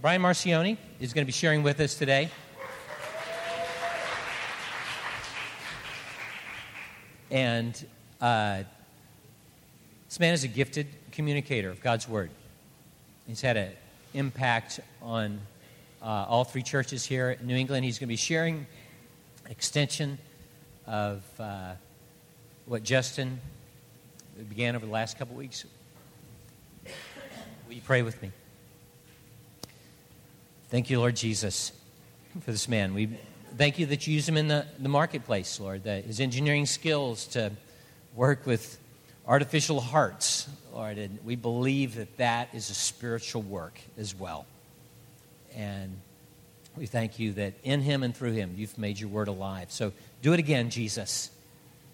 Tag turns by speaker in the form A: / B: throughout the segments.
A: Brian Marcioni is going to be sharing with us today. And uh, this man is a gifted communicator of God's Word. He's had an impact on uh, all three churches here in New England. He's going to be sharing extension of uh, what Justin began over the last couple weeks. Will you pray with me? Thank you, Lord Jesus, for this man. We thank you that you use him in the, the marketplace, Lord, that his engineering skills to work with artificial hearts, Lord, and we believe that that is a spiritual work as well. And we thank you that in him and through him, you've made your word alive. So do it again, Jesus.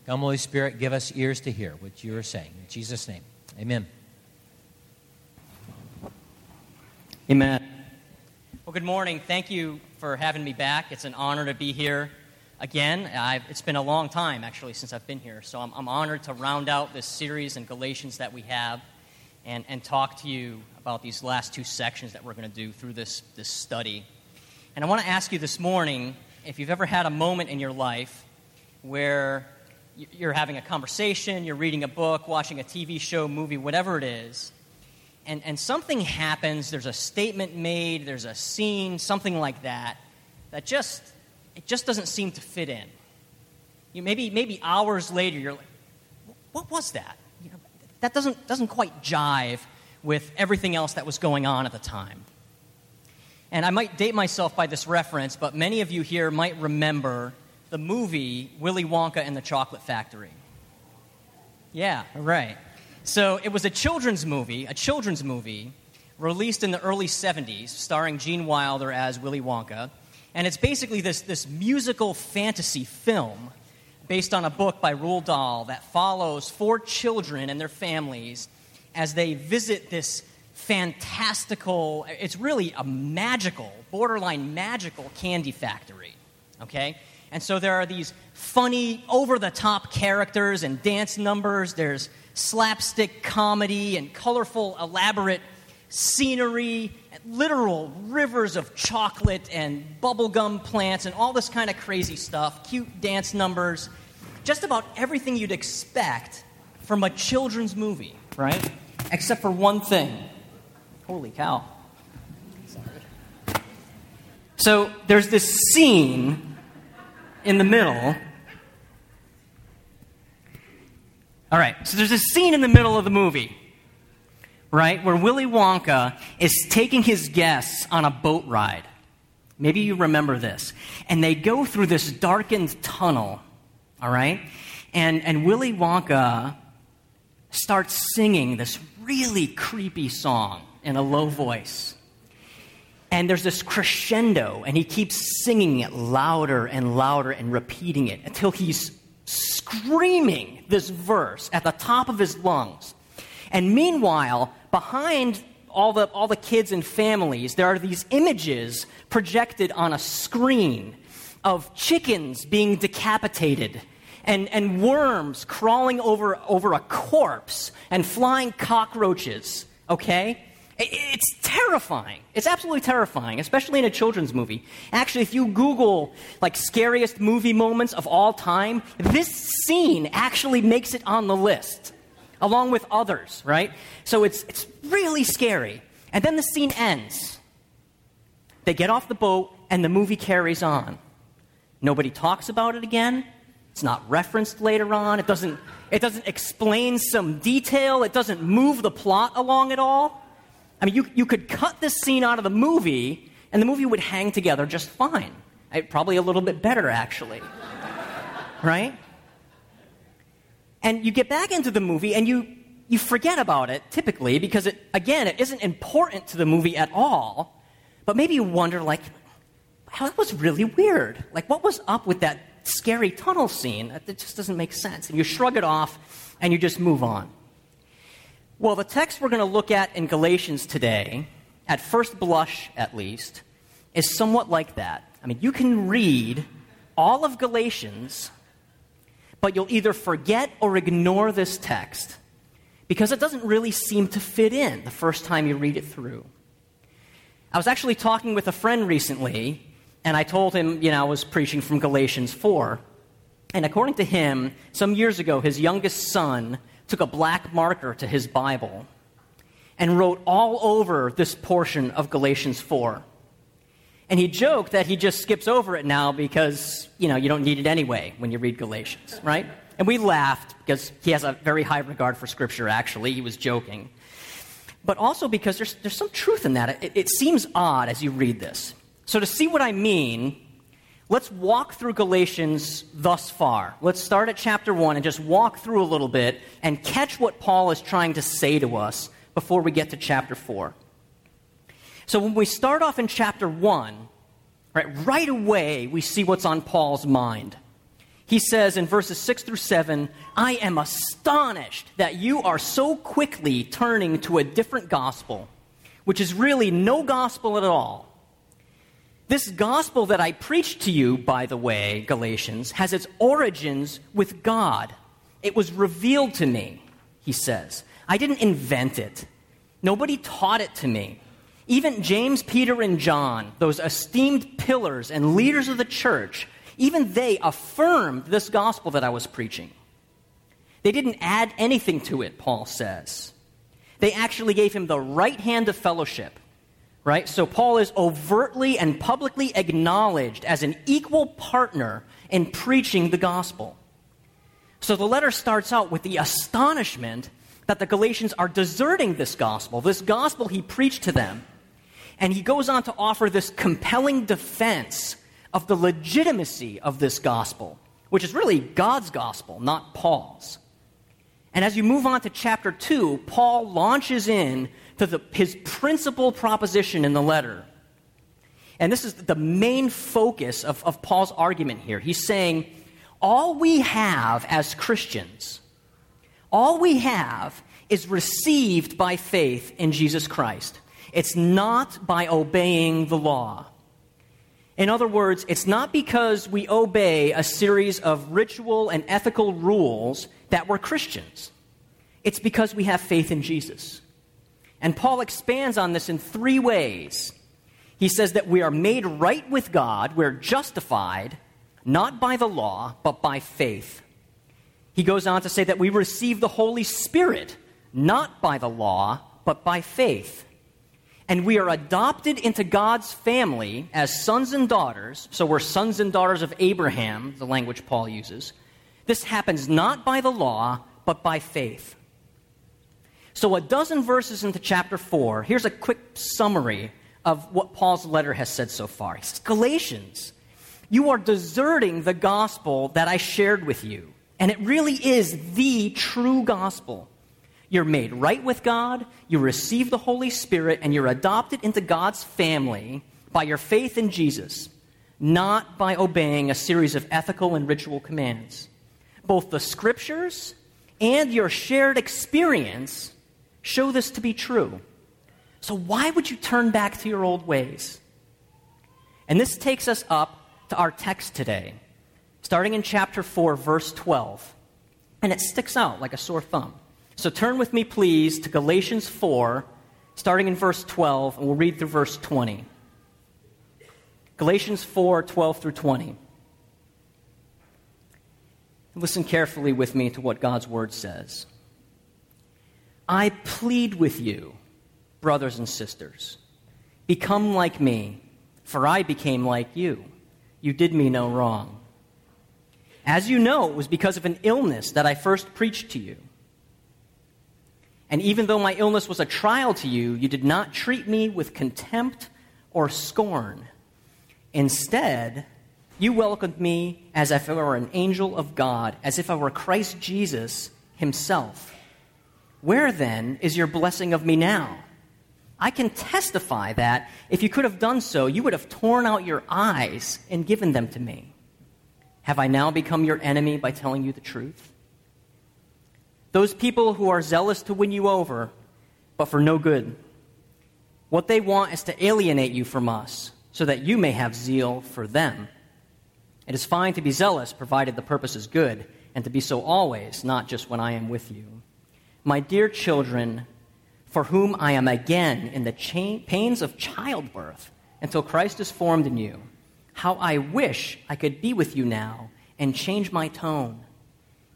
A: Come, Holy Spirit, give us ears to hear what you are saying. In Jesus' name, amen.
B: Amen. Good morning. Thank you for having me back. It's an honor to be here again. I've, it's been a long time, actually, since I've been here. So I'm, I'm, honored to round out this series in Galatians that we have and, and talk to you about these last two sections that we're going to do through this, this study. And I want to ask you this morning if you've ever had a moment in your life where you're having a conversation, you're reading a book, watching a TV show, movie, whatever it is and, and something happens, there's a statement made, there's a scene, something like that, that just, it just doesn't seem to fit in. You, maybe, maybe hours later, you're like, what was that? You know, that doesn't, doesn't quite jive with everything else that was going on at the time. And I might date myself by this reference, but many of you here might remember the movie Willy Wonka and the Chocolate Factory. Yeah, right. So it was a children's movie, a children's movie released in the early 70s, starring Gene Wilder as Willy Wonka. And it's basically this, this musical fantasy film based on a book by Roald Dahl that follows four children and their families as they visit this fantastical, it's really a magical, borderline magical candy factory. Okay? And so there are these funny, over the top characters and dance numbers. There's slapstick comedy and colorful, elaborate scenery, literal rivers of chocolate and bubblegum plants and all this kind of crazy stuff, cute dance numbers, just about everything you'd expect from a children's movie, right? Except for one thing. Holy cow. So there's this scene in the middle All right, so there's a scene in the middle of the movie, right, where Willy Wonka is taking his guests on a boat ride. Maybe you remember this. And they go through this darkened tunnel, all right? And, and Willy Wonka starts singing this really creepy song in a low voice. And there's this crescendo, and he keeps singing it louder and louder and repeating it until he's screaming this verse at the top of his lungs. And meanwhile, behind all the, all the kids and families, there are these images projected on a screen of chickens being decapitated and, and worms crawling over, over a corpse and flying cockroaches, okay? It's terrifying. It's absolutely terrifying, especially in a children's movie. Actually, if you Google like scariest movie moments of all time, this scene actually makes it on the list, along with others, right? So it's, it's really scary. And then the scene ends. They get off the boat, and the movie carries on. Nobody talks about it again. It's not referenced later on. It doesn't, it doesn't explain some detail. It doesn't move the plot along at all. I mean, you, you could cut this scene out of the movie, and the movie would hang together just fine. Eh, probably a little bit better, actually. right? And you get back into the movie, and you, you forget about it, typically, because, it, again, it isn't important to the movie at all. But maybe you wonder, like, wow, that was really weird. Like, what was up with that scary tunnel scene? It just doesn't make sense. And you shrug it off, and you just move on. Well, the text we're going to look at in Galatians today, at first blush at least, is somewhat like that. I mean, you can read all of Galatians, but you'll either forget or ignore this text because it doesn't really seem to fit in the first time you read it through. I was actually talking with a friend recently, and I told him, you know, I was preaching from Galatians 4. And according to him, some years ago, his youngest son took a black marker to his Bible and wrote all over this portion of Galatians 4. And he joked that he just skips over it now because, you know, you don't need it anyway when you read Galatians, right? And we laughed because he has a very high regard for Scripture, actually. He was joking. But also because there's, there's some truth in that. It, it seems odd as you read this. So, to see what I mean, let's walk through Galatians thus far. Let's start at chapter 1 and just walk through a little bit and catch what Paul is trying to say to us before we get to chapter 4. So when we start off in chapter 1, right, right away we see what's on Paul's mind. He says in verses 6 through 7, I am astonished that you are so quickly turning to a different gospel, which is really no gospel at all. This gospel that I preached to you, by the way, Galatians, has its origins with God. It was revealed to me, he says. I didn't invent it. Nobody taught it to me. Even James, Peter, and John, those esteemed pillars and leaders of the church, even they affirmed this gospel that I was preaching. They didn't add anything to it, Paul says. They actually gave him the right hand of fellowship, right? So Paul is overtly and publicly acknowledged as an equal partner in preaching the gospel. So the letter starts out with the astonishment that the Galatians are deserting this gospel, this gospel he preached to them and he goes on to offer this compelling defense of the legitimacy of this gospel, which is really God's gospel, not Paul's. And as you move on to chapter 2, Paul launches in to the, his principal proposition in the letter. And this is the main focus of, of Paul's argument here. He's saying, all we have as Christians, all we have is received by faith in Jesus Christ. It's not by obeying the law. In other words, it's not because we obey a series of ritual and ethical rules that we're Christians. It's because we have faith in Jesus. And Paul expands on this in three ways. He says that we are made right with God, we're justified, not by the law, but by faith. He goes on to say that we receive the Holy Spirit, not by the law, but by faith and we are adopted into God's family as sons and daughters. So we're sons and daughters of Abraham, the language Paul uses. This happens not by the law, but by faith. So, a dozen verses into chapter 4, here's a quick summary of what Paul's letter has said so far. He says, Galatians, you are deserting the gospel that I shared with you. And it really is the true gospel. You're made right with God, you receive the Holy Spirit, and you're adopted into God's family by your faith in Jesus, not by obeying a series of ethical and ritual commands. Both the scriptures and your shared experience show this to be true. So, why would you turn back to your old ways? And this takes us up to our text today, starting in chapter 4, verse 12. And it sticks out like a sore thumb. So turn with me, please, to Galatians 4, starting in verse 12, and we'll read through verse 20. Galatians 4, 12 through 20. Listen carefully with me to what God's word says. I plead with you, brothers and sisters, become like me, for I became like you. You did me no wrong. As you know, it was because of an illness that I first preached to you. And even though my illness was a trial to you, you did not treat me with contempt or scorn. Instead, you welcomed me as if I were an angel of God, as if I were Christ Jesus himself. Where then is your blessing of me now? I can testify that if you could have done so, you would have torn out your eyes and given them to me. Have I now become your enemy by telling you the truth? Those people who are zealous to win you over, but for no good. What they want is to alienate you from us, so that you may have zeal for them. It is fine to be zealous, provided the purpose is good, and to be so always, not just when I am with you. My dear children, for whom I am again in the pains of childbirth until Christ is formed in you. How I wish I could be with you now and change my tone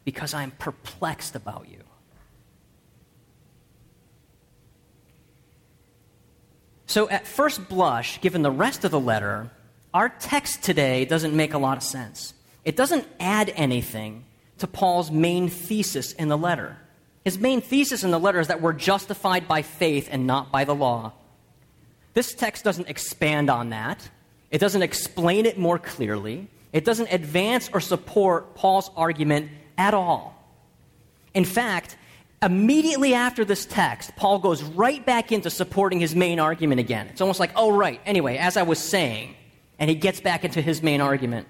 B: because I'm perplexed about you. So, at first blush, given the rest of the letter, our text today doesn't make a lot of sense. It doesn't add anything to Paul's main thesis in the letter. His main thesis in the letter is that we're justified by faith and not by the law. This text doesn't expand on that, it doesn't explain it more clearly, it doesn't advance or support Paul's argument at all. In fact, immediately after this text, Paul goes right back into supporting his main argument again. It's almost like, oh, right, anyway, as I was saying, and he gets back into his main argument.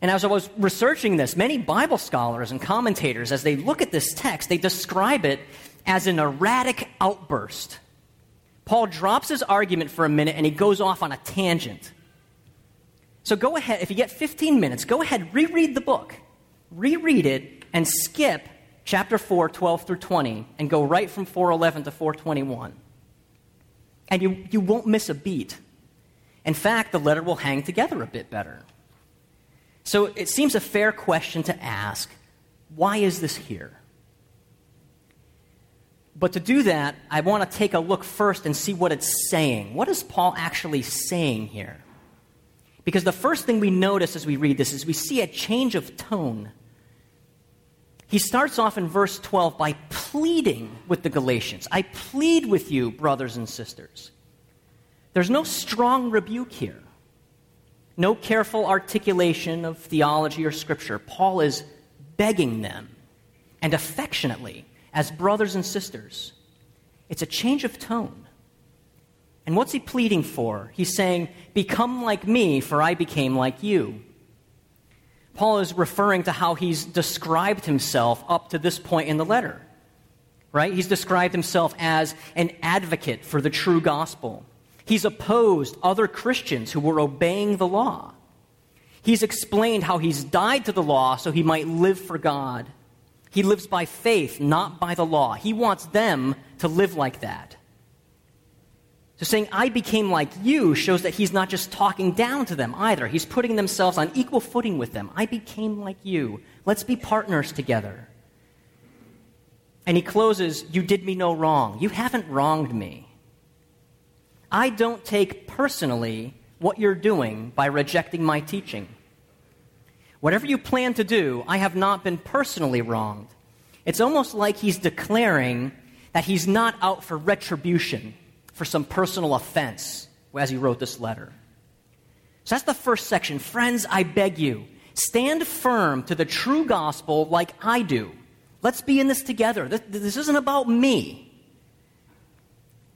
B: And as I was researching this, many Bible scholars and commentators, as they look at this text, they describe it as an erratic outburst. Paul drops his argument for a minute and he goes off on a tangent. So go ahead, if you get 15 minutes, go ahead, reread the book, reread it, and skip chapter 4, 12 through 20, and go right from 411 to 421. And you, you won't miss a beat. In fact, the letter will hang together a bit better. So it seems a fair question to ask why is this here? But to do that, I want to take a look first and see what it's saying. What is Paul actually saying here? Because the first thing we notice as we read this is we see a change of tone. He starts off in verse 12 by pleading with the Galatians I plead with you, brothers and sisters. There's no strong rebuke here, no careful articulation of theology or scripture. Paul is begging them, and affectionately, as brothers and sisters. It's a change of tone. And what's he pleading for? He's saying, Become like me, for I became like you. Paul is referring to how he's described himself up to this point in the letter. Right? He's described himself as an advocate for the true gospel. He's opposed other Christians who were obeying the law. He's explained how he's died to the law so he might live for God. He lives by faith, not by the law. He wants them to live like that. So saying, I became like you, shows that he's not just talking down to them either. He's putting themselves on equal footing with them. I became like you. Let's be partners together. And he closes, You did me no wrong. You haven't wronged me. I don't take personally what you're doing by rejecting my teaching. Whatever you plan to do, I have not been personally wronged. It's almost like he's declaring that he's not out for retribution for some personal offense as he wrote this letter. So that's the first section. Friends, I beg you, stand firm to the true gospel like I do. Let's be in this together. This, isn't about me.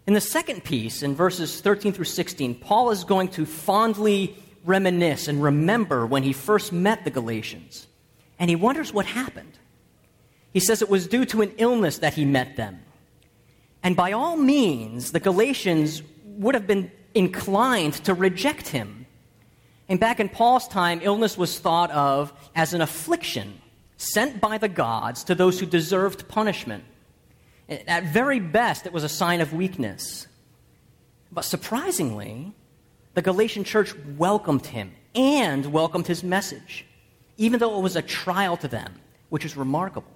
B: In the second piece, in verses 13 through 16, Paul is going to fondly reminisce and remember when he first met the Galatians. And he wonders what happened. He says it was due to an illness that he met them. And by all means, the Galatians would have been inclined to reject him. And back in Paul's time, illness was thought of as an affliction sent by the gods to those who deserved punishment. At very best, it was a sign of weakness. But surprisingly, the Galatian church welcomed him and welcomed his message, even though it was a trial to them, which is remarkable.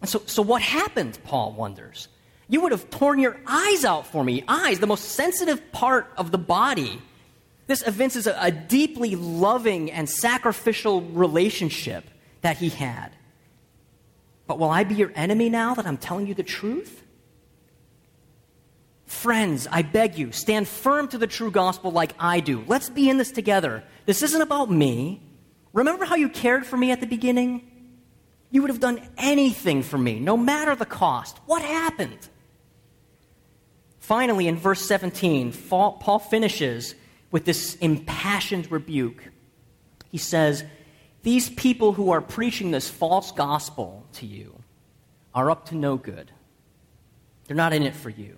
B: And so, so what happened, Paul wonders? You would have torn your eyes out for me. Eyes, the most sensitive part of the body. This evinces a, a deeply loving and sacrificial relationship that he had. But will I be your enemy now that I'm telling you the truth? Friends, I beg you, stand firm to the true gospel like I do. Let's be in this together. This isn't about me. Remember how you cared for me at the beginning? You would have done anything for me, no matter the cost. What happened? Finally, in verse 17, Paul finishes with this impassioned rebuke. He says, These people who are preaching this false gospel to you are up to no good. They're not in it for you.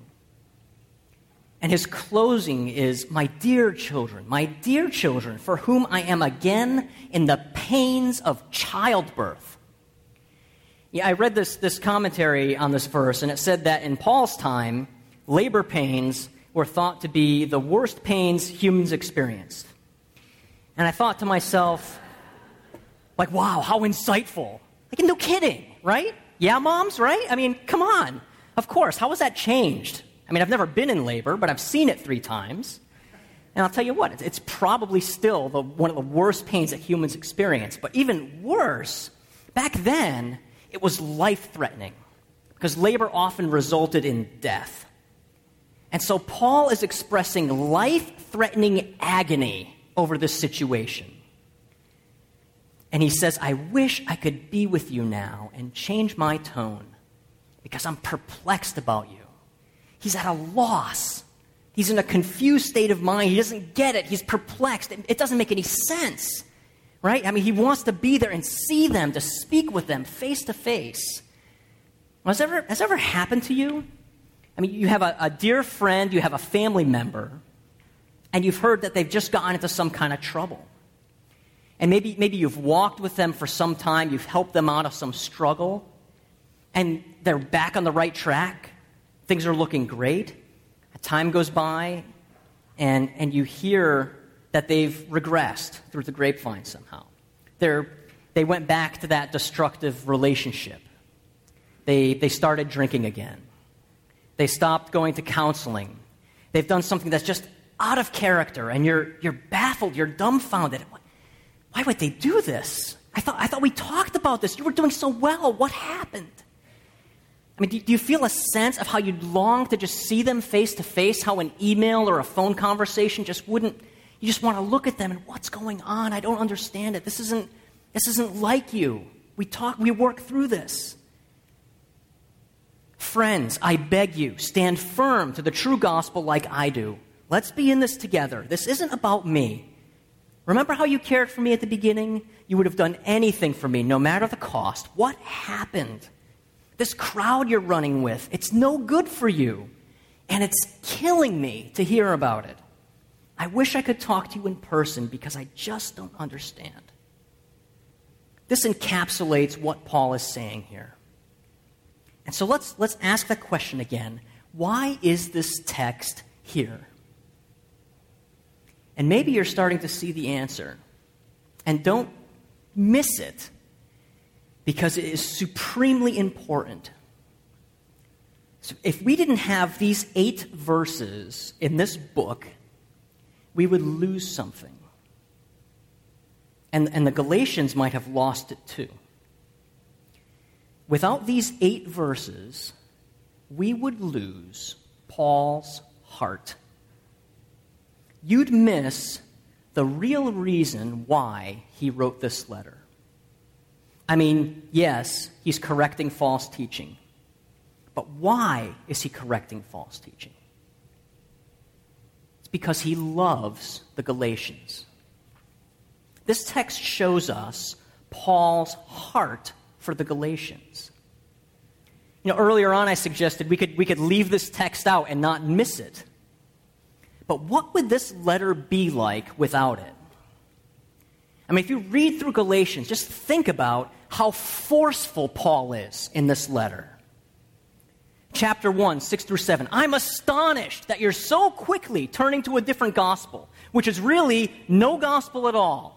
B: And his closing is, My dear children, my dear children, for whom I am again in the pains of childbirth. Yeah, I read this, this commentary on this verse, and it said that in Paul's time, labor pains were thought to be the worst pains humans experienced. And I thought to myself, like, wow, how insightful. Like, no kidding, right? Yeah, moms, right? I mean, come on. Of course. How has that changed? I mean, I've never been in labor, but I've seen it three times. And I'll tell you what, it's probably still the, one of the worst pains that humans experience. But even worse, back then, it was life threatening because labor often resulted in death. And so Paul is expressing life threatening agony over this situation. And he says, I wish I could be with you now and change my tone because I'm perplexed about you. He's at a loss. He's in a confused state of mind. He doesn't get it. He's perplexed. It doesn't make any sense, right? I mean, he wants to be there and see them, to speak with them face to face. Has ever, has ever happened to you? I mean, you have a, a dear friend, you have a family member, and you've heard that they've just gotten into some kind of trouble. And maybe, maybe you've walked with them for some time, you've helped them out of some struggle, and they're back on the right track. Things are looking great. Time goes by, and, and you hear that they've regressed through the grapevine somehow. They're, they went back to that destructive relationship. They, they started drinking again. They stopped going to counseling. They've done something that's just out of character, and you're, you're baffled, you're dumbfounded. Why would they do this? I thought, I thought we talked about this. You were doing so well. What happened? I mean, do, do you feel a sense of how you'd long to just see them face to face? How an email or a phone conversation just wouldn't, you just want to look at them and what's going on? I don't understand it. This isn't, this isn't like you. We talk, we work through this. Friends, I beg you, stand firm to the true gospel like I do. Let's be in this together. This isn't about me. Remember how you cared for me at the beginning? You would have done anything for me, no matter the cost. What happened? This crowd you're running with, it's no good for you. And it's killing me to hear about it. I wish I could talk to you in person because I just don't understand. This encapsulates what Paul is saying here. And so let's, let's ask that question again. Why is this text here? And maybe you're starting to see the answer. And don't miss it because it is supremely important. So if we didn't have these eight verses in this book, we would lose something. And, and the Galatians might have lost it too. Without these eight verses, we would lose Paul's heart. You'd miss the real reason why he wrote this letter. I mean, yes, he's correcting false teaching. But why is he correcting false teaching? It's because he loves the Galatians. This text shows us Paul's heart for the Galatians. You know, earlier on I suggested we could, we could leave this text out and not miss it. But what would this letter be like without it? I mean, if you read through Galatians, just think about how forceful Paul is in this letter. Chapter 1, 6 through 7. I'm astonished that you're so quickly turning to a different gospel, which is really no gospel at all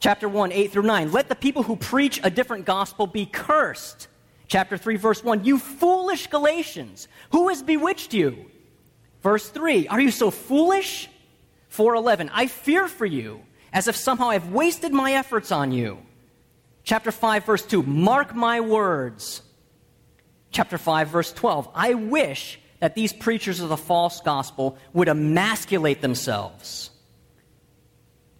B: chapter 1, 8 through 9. Let the people who preach a different gospel be cursed. Chapter 3, verse 1. You foolish Galatians, who has bewitched you? Verse 3. Are you so foolish? 411. I fear for you, as if somehow I've wasted my efforts on you. Chapter 5, verse 2. Mark my words. Chapter 5, verse 12. I wish that these preachers of the false gospel would emasculate themselves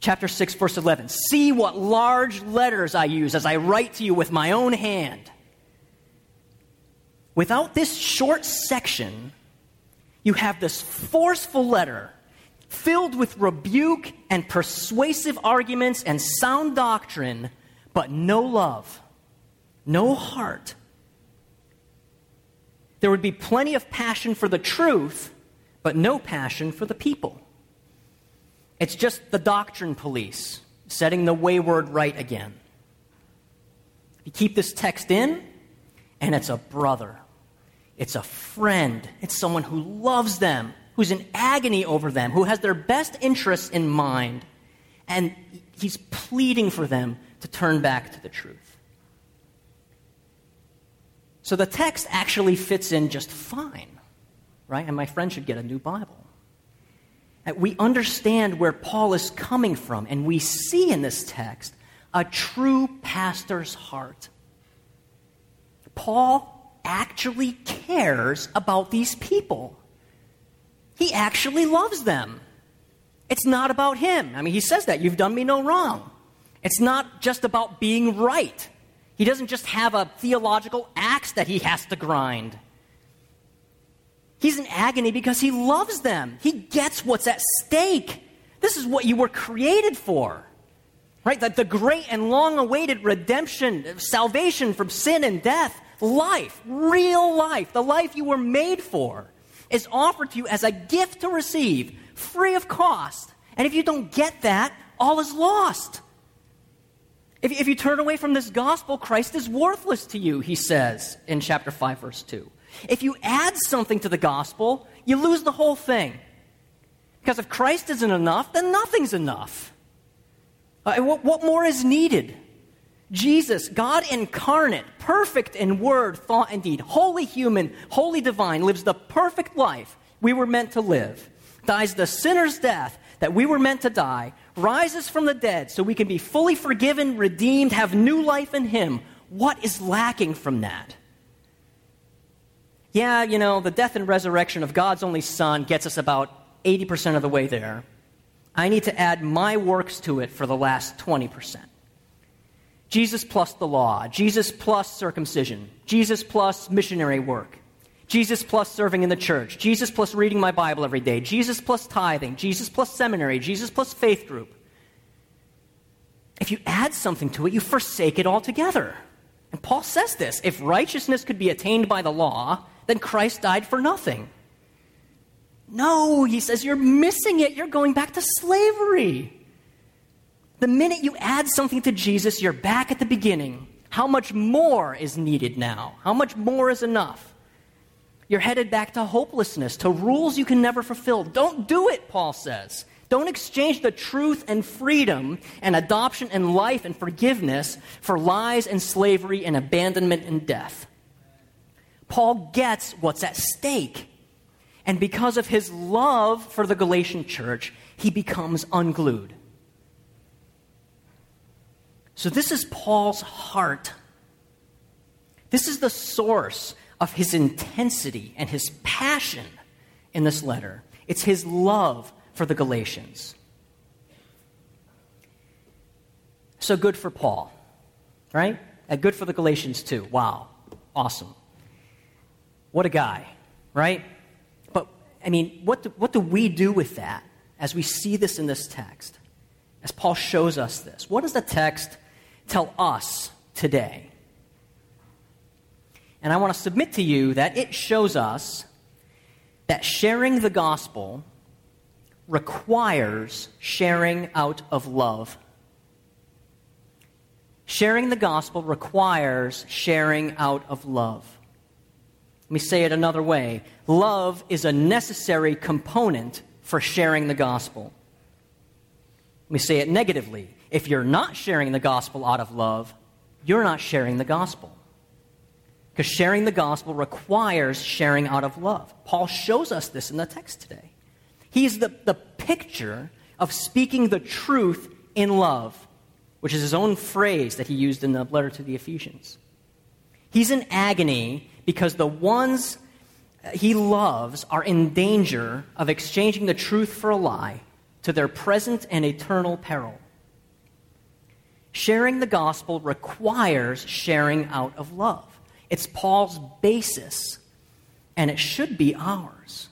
B: chapter 6, verse 11. See what large letters I use as I write to you with my own hand. Without this short section, you have this forceful letter filled with rebuke and persuasive arguments and sound doctrine, but no love, no heart. There would be plenty of passion for the truth, but no passion for the people. It's just the doctrine police setting the wayward right again. You keep this text in, and it's a brother, it's a friend, it's someone who loves them, who's in agony over them, who has their best interests in mind, and he's pleading for them to turn back to the truth. So the text actually fits in just fine, right? And my friend should get a new Bible. We understand where Paul is coming from, and we see in this text a true pastor's heart. Paul actually cares about these people. He actually loves them. It's not about him. I mean, he says that. You've done me no wrong. It's not just about being right. He doesn't just have a theological axe that he has to grind. He's in agony because he loves them. He gets what's at stake. This is what you were created for. Right? That the great and long awaited redemption, salvation from sin and death, life, real life, the life you were made for, is offered to you as a gift to receive, free of cost. And if you don't get that, all is lost. If, if you turn away from this gospel, Christ is worthless to you, he says in chapter 5, verse 2. If you add something to the gospel, you lose the whole thing. Because if Christ isn't enough, then nothing's enough. Uh, what, what more is needed? Jesus, God incarnate, perfect in word, thought, and deed, holy human, holy divine, lives the perfect life we were meant to live, dies the sinner's death that we were meant to die, rises from the dead so we can be fully forgiven, redeemed, have new life in Him. What is lacking from that? Yeah, you know, the death and resurrection of God's only Son gets us about 80% of the way there. I need to add my works to it for the last 20%. Jesus plus the law, Jesus plus circumcision, Jesus plus missionary work, Jesus plus serving in the church, Jesus plus reading my Bible every day, Jesus plus tithing, Jesus plus seminary, Jesus plus faith group. If you add something to it, you forsake it altogether. And Paul says this if righteousness could be attained by the law, then Christ died for nothing. No, he says, you're missing it. You're going back to slavery. The minute you add something to Jesus, you're back at the beginning. How much more is needed now? How much more is enough? You're headed back to hopelessness, to rules you can never fulfill. Don't do it, Paul says. Don't exchange the truth and freedom and adoption and life and forgiveness for lies and slavery and abandonment and death. Paul gets what's at stake. And because of his love for the Galatian church, he becomes unglued. So, this is Paul's heart. This is the source of his intensity and his passion in this letter. It's his love for the Galatians. So good for Paul, right? And good for the Galatians too. Wow, awesome. What a guy, right? But, I mean, what do, what do we do with that as we see this in this text? As Paul shows us this, what does the text tell us today. And I want to submit to you that it shows us that sharing the gospel requires sharing out of love. Sharing the gospel requires sharing out of love. Let me say it another way love is a necessary component for sharing the gospel. Let me say it negatively if you're not sharing the gospel out of love, you're not sharing the gospel. Because sharing the gospel requires sharing out of love. Paul shows us this in the text today. He's the, the picture of speaking the truth in love, which is his own phrase that he used in the letter to the Ephesians. He's in agony because the ones he loves are in danger of exchanging the truth for a lie to their present and eternal peril. Sharing the gospel requires sharing out of love. It's Paul's basis, and it should be ours.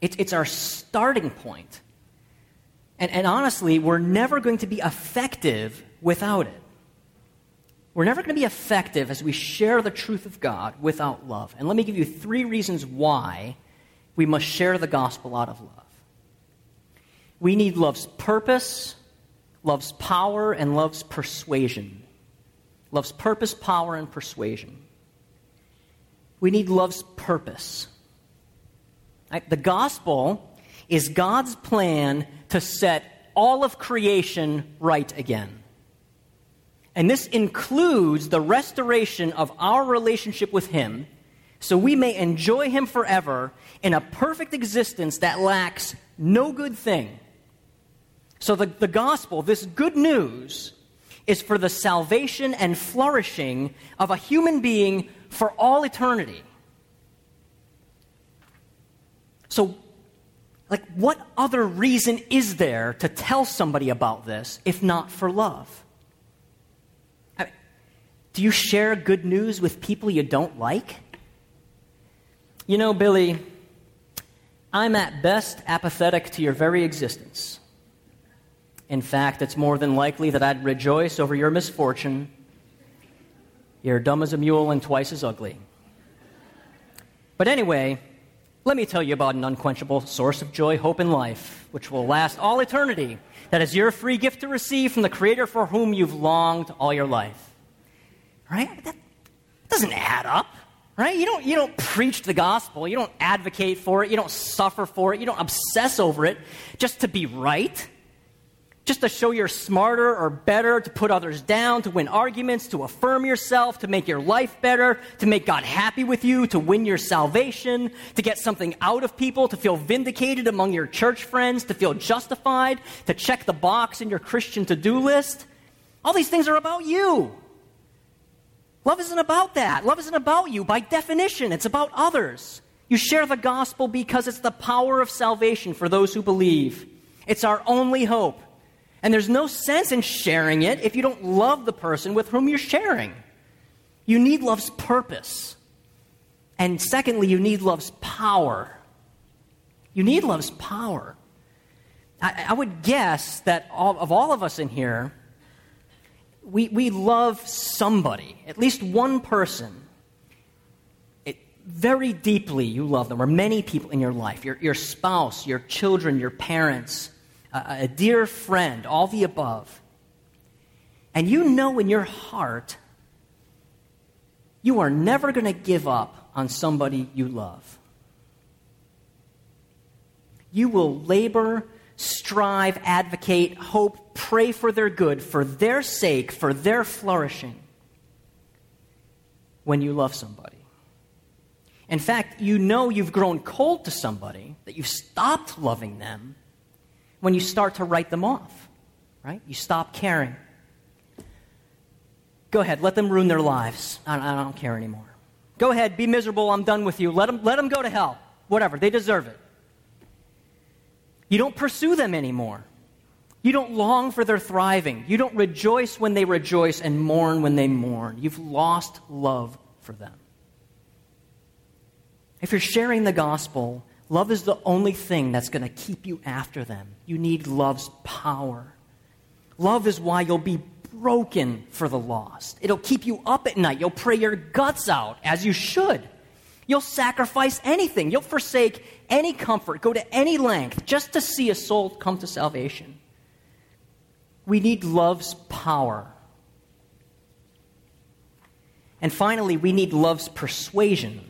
B: It's, our starting point. And, and honestly, we're never going to be effective without it. We're never going to be effective as we share the truth of God without love. And let me give you three reasons why we must share the gospel out of love. We need love's purpose, love's power and love's persuasion. Love's purpose, power, and persuasion. We need love's purpose. Right? The gospel is God's plan to set all of creation right again. And this includes the restoration of our relationship with Him so we may enjoy Him forever in a perfect existence that lacks no good thing. So, the, the gospel, this good news, is for the salvation and flourishing of a human being for all eternity. So, like, what other reason is there to tell somebody about this if not for love? I mean, do you share good news with people you don't like? You know, Billy, I'm at best apathetic to your very existence. In fact, it's more than likely that I'd rejoice over your misfortune. You're dumb as a mule and twice as ugly. But anyway, let me tell you about an unquenchable source of joy, hope, and life, which will last all eternity. That is your free gift to receive from the Creator for whom you've longed all your life. Right? That doesn't add up. Right? You don't, you don't preach the gospel. You don't advocate for it. You don't suffer for it. You don't obsess over it just to be right just to show you're smarter or better, to put others down, to win arguments, to affirm yourself, to make your life better, to make God happy with you, to win your salvation, to get something out of people, to feel vindicated among your church friends, to feel justified, to check the box in your Christian to do list. All these things are about you. Love isn't about that. Love isn't about you. By definition, it's about others. You share the gospel because it's the power of salvation for those who believe. It's our only hope. And there's no sense in sharing it if you don't love the person with whom you're sharing. You need love's purpose. And secondly, you need love's power. You need love's power. I, I would guess that all, of all of us in here, we, we love somebody, at least one person. It, very deeply, you love them, or many people in your life your, your spouse, your children, your parents a, dear friend, all the above, and you know in your heart you are never going to give up on somebody you love. You will labor, strive, advocate, hope, pray for their good, for their sake, for their flourishing when you love somebody. In fact, you know you've grown cold to somebody, that you've stopped loving them when you start to write them off, right? You stop caring. Go ahead, let them ruin their lives. I, I don't care anymore. Go ahead, be miserable. I'm done with you. Let them, let them go to hell. Whatever, they deserve it. You don't pursue them anymore. You don't long for their thriving. You don't rejoice when they rejoice and mourn when they mourn. You've lost love for them. If you're sharing the gospel, Love is the only thing that's going to keep you after them. You need love's power. Love is why you'll be broken for the lost. It'll keep you up at night. You'll pray your guts out, as you should. You'll sacrifice anything. You'll forsake any comfort, go to any length just to see a soul come to salvation. We need love's power. And finally, we need love's persuasion.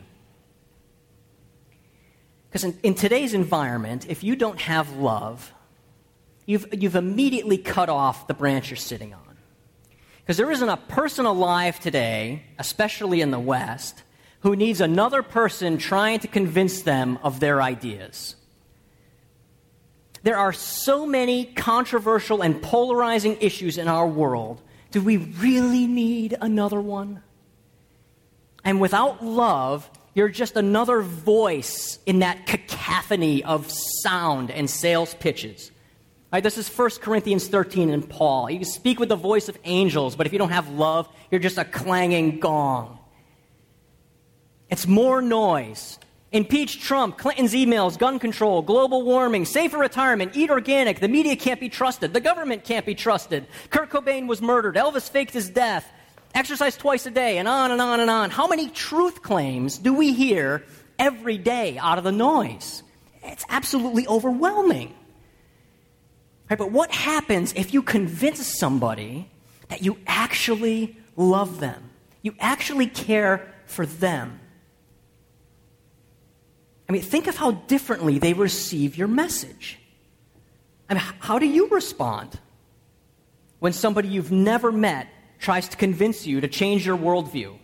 B: Because in, in, today's environment, if you don't have love, you've, you've immediately cut off the branch you're sitting on. Because there isn't a person alive today, especially in the West, who needs another person trying to convince them of their ideas. There are so many controversial and polarizing issues in our world. Do we really need another one? And without love, you're just another voice in that cacophony of sound and sales pitches. Right, this is 1 Corinthians 13 and Paul. You can speak with the voice of angels, but if you don't have love, you're just a clanging gong. It's more noise. Impeach Trump, Clinton's emails, gun control, global warming, safer retirement, eat organic, the media can't be trusted, the government can't be trusted, Kurt Cobain was murdered, Elvis faked his death, exercise twice a day, and on and on and on. How many truth claims do we hear every day out of the noise? It's absolutely overwhelming. Right, but what happens if you convince somebody that you actually love them. You actually care for them. I mean, think of how differently they receive your message. I mean, how do you respond when somebody you've never met tries to convince you to change your worldview?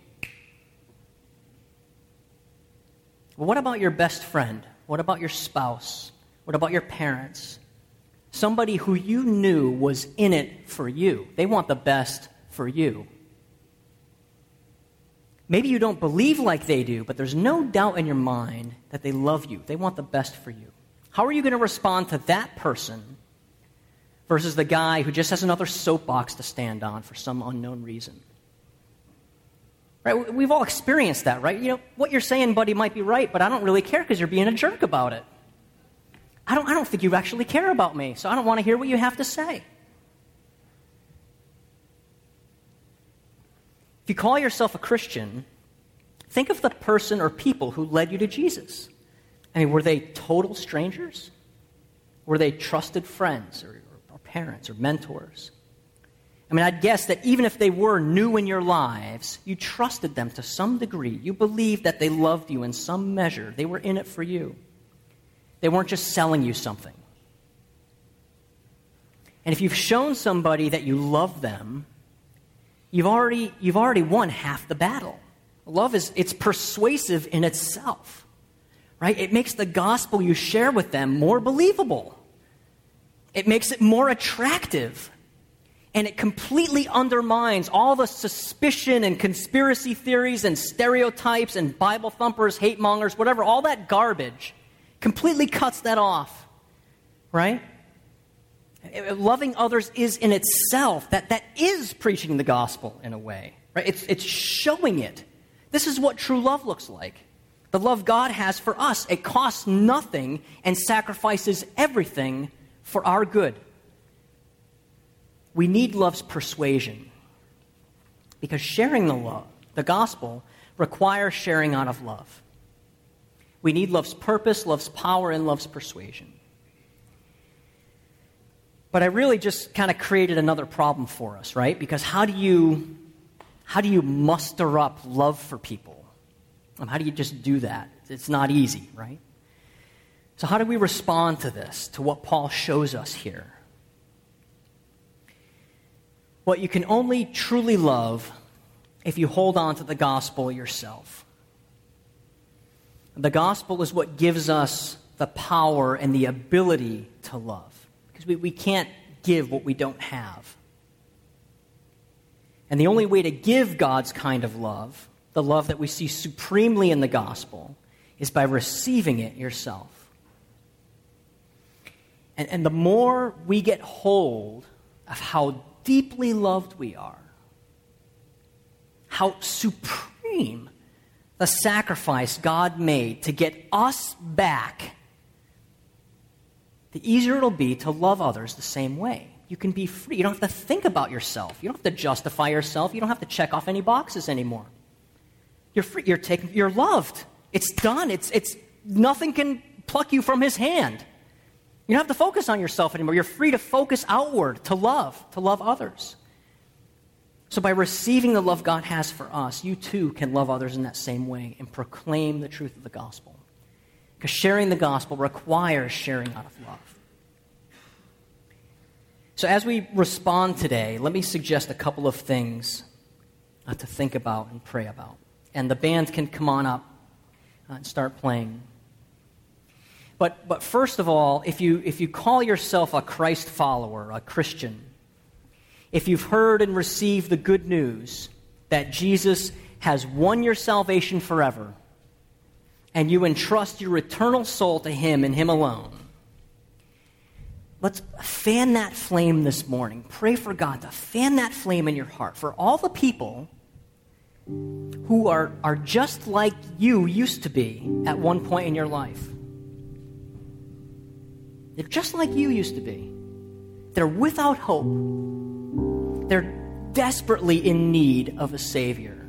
B: What about your best friend? What about your spouse? What about your parents? Somebody who you knew was in it for you. They want the best for you. Maybe you don't believe like they do, but there's no doubt in your mind that they love you. They want the best for you. How are you going to respond to that person versus the guy who just has another soapbox to stand on for some unknown reason? Right? We've all experienced that, right? You know, what you're saying, buddy, might be right, but I don't really care because you're being a jerk about it. I don't, I don't think you actually care about me, so I don't want to hear what you have to say. If you call yourself a Christian, think of the person or people who led you to Jesus. I mean, were they total strangers? Were they trusted friends or, parents or mentors? I mean, I'd guess that even if they were new in your lives, you trusted them to some degree. You believed that they loved you in some measure. They were in it for you. They weren't just selling you something. And if you've shown somebody that you love them, you've already, you've already won half the battle. Love is it's persuasive in itself. Right? It makes the gospel you share with them more believable. It makes it more attractive. And it completely undermines all the suspicion and conspiracy theories and stereotypes and Bible thumpers, hate mongers, whatever, all that garbage completely cuts that off, right? Eh, eh, loving others is in itself, that, that is preaching the gospel in a way, right? It's, it's showing it. This is what true love looks like. The love God has for us. It costs nothing and sacrifices everything for our good. We need love's persuasion because sharing the love, the gospel, requires sharing out of love. We need love's purpose, love's power, and love's persuasion. But I really just kind of created another problem for us, right? Because how do you how do you muster up love for people? Um, how do you just do that? It's not easy, right? So how do we respond to this, to what Paul shows us here? Well, you can only truly love if you hold on to the gospel yourself. The gospel is what gives us the power and the ability to love. Because we, we can't give what we don't have. And the only way to give God's kind of love, the love that we see supremely in the gospel, is by receiving it yourself. And, and the more we get hold of how deeply loved we are, how supreme the sacrifice God made to get us back, the easier it'll be to love others the same way. You can be free. You don't have to think about yourself. You don't have to justify yourself. You don't have to check off any boxes anymore. You're free. You're taken. You're loved. It's done. It's, it's nothing can pluck you from his hand. You don't have to focus on yourself anymore. You're free to focus outward, to love, to love others. So, by receiving the love God has for us, you too can love others in that same way and proclaim the truth of the gospel. Because sharing the gospel requires sharing out of love. So, as we respond today, let me suggest a couple of things uh, to think about and pray about. And the band can come on up uh, and start playing. But, but first of all, if you, if you call yourself a Christ follower, a Christian, if you've heard and received the good news that Jesus has won your salvation forever, and you entrust your eternal soul to Him and Him alone, let's fan that flame this morning. Pray for God to fan that flame in your heart for all the people who are, are just like you used to be at one point in your life. They're just like you used to be. They're without hope. They're desperately in need of a Savior.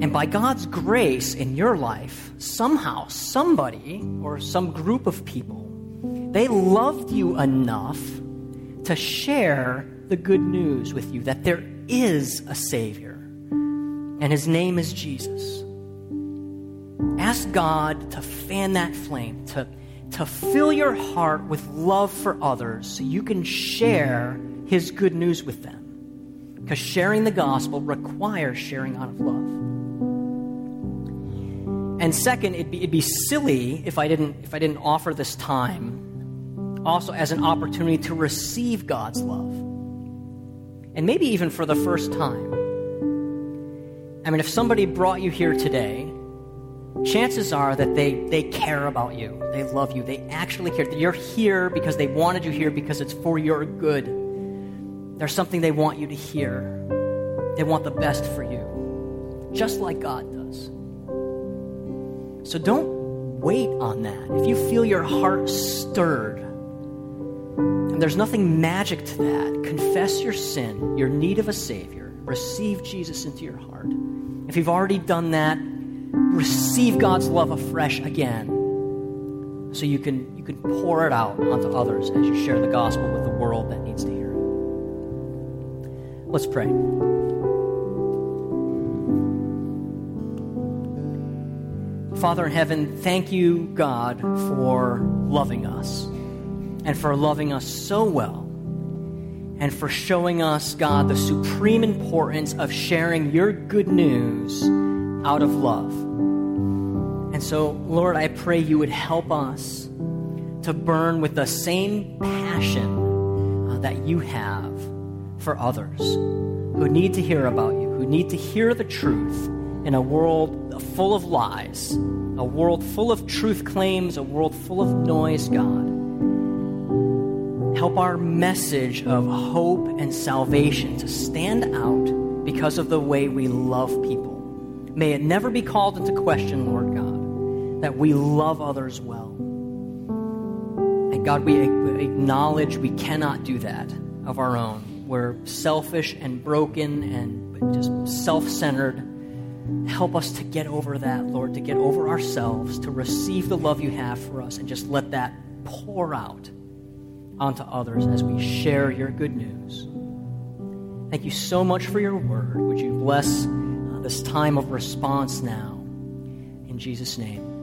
B: And by God's grace in your life, somehow, somebody or some group of people, they loved you enough to share the good news with you that there is a Savior, and his name is Jesus. Ask God to fan that flame, to, to fill your heart with love for others so you can share his good news with them. Because sharing the gospel requires sharing out of love. And second, it'd be, it'd be silly if I, didn't, if I didn't offer this time also as an opportunity to receive God's love. And maybe even for the first time. I mean, if somebody brought you here today, chances are that they, they care about you. They love you. They actually care. You're here because they wanted you here because it's for your good. There's something they want you to hear. They want the best for you, just like God does. So don't wait on that. If you feel your heart stirred, and there's nothing magic to that, confess your sin, your need of a Savior, receive Jesus into your heart. If you've already done that, receive God's love afresh again so you can, you can pour it out onto others as you share the gospel with the world that needs to hear it. Let's pray. Father in heaven, thank you, God, for loving us and for loving us so well and for showing us, God, the supreme importance of sharing your good news out of love. And so, Lord, I pray you would help us to burn with the same passion uh, that you have for others who need to hear about you, who need to hear the truth in a world full of lies, a world full of truth claims, a world full of noise, God. Help our message of hope and salvation to stand out because of the way we love people. May it never be called into question, Lord God, that we love others well. And God, we acknowledge we cannot do that of our own we're selfish and broken and just self centered. Help us to get over that, Lord, to get over ourselves, to receive the love you have for us, and just let that pour out onto others as we share your good news. Thank you so much for your word. Would you bless this time of response now? In Jesus' name.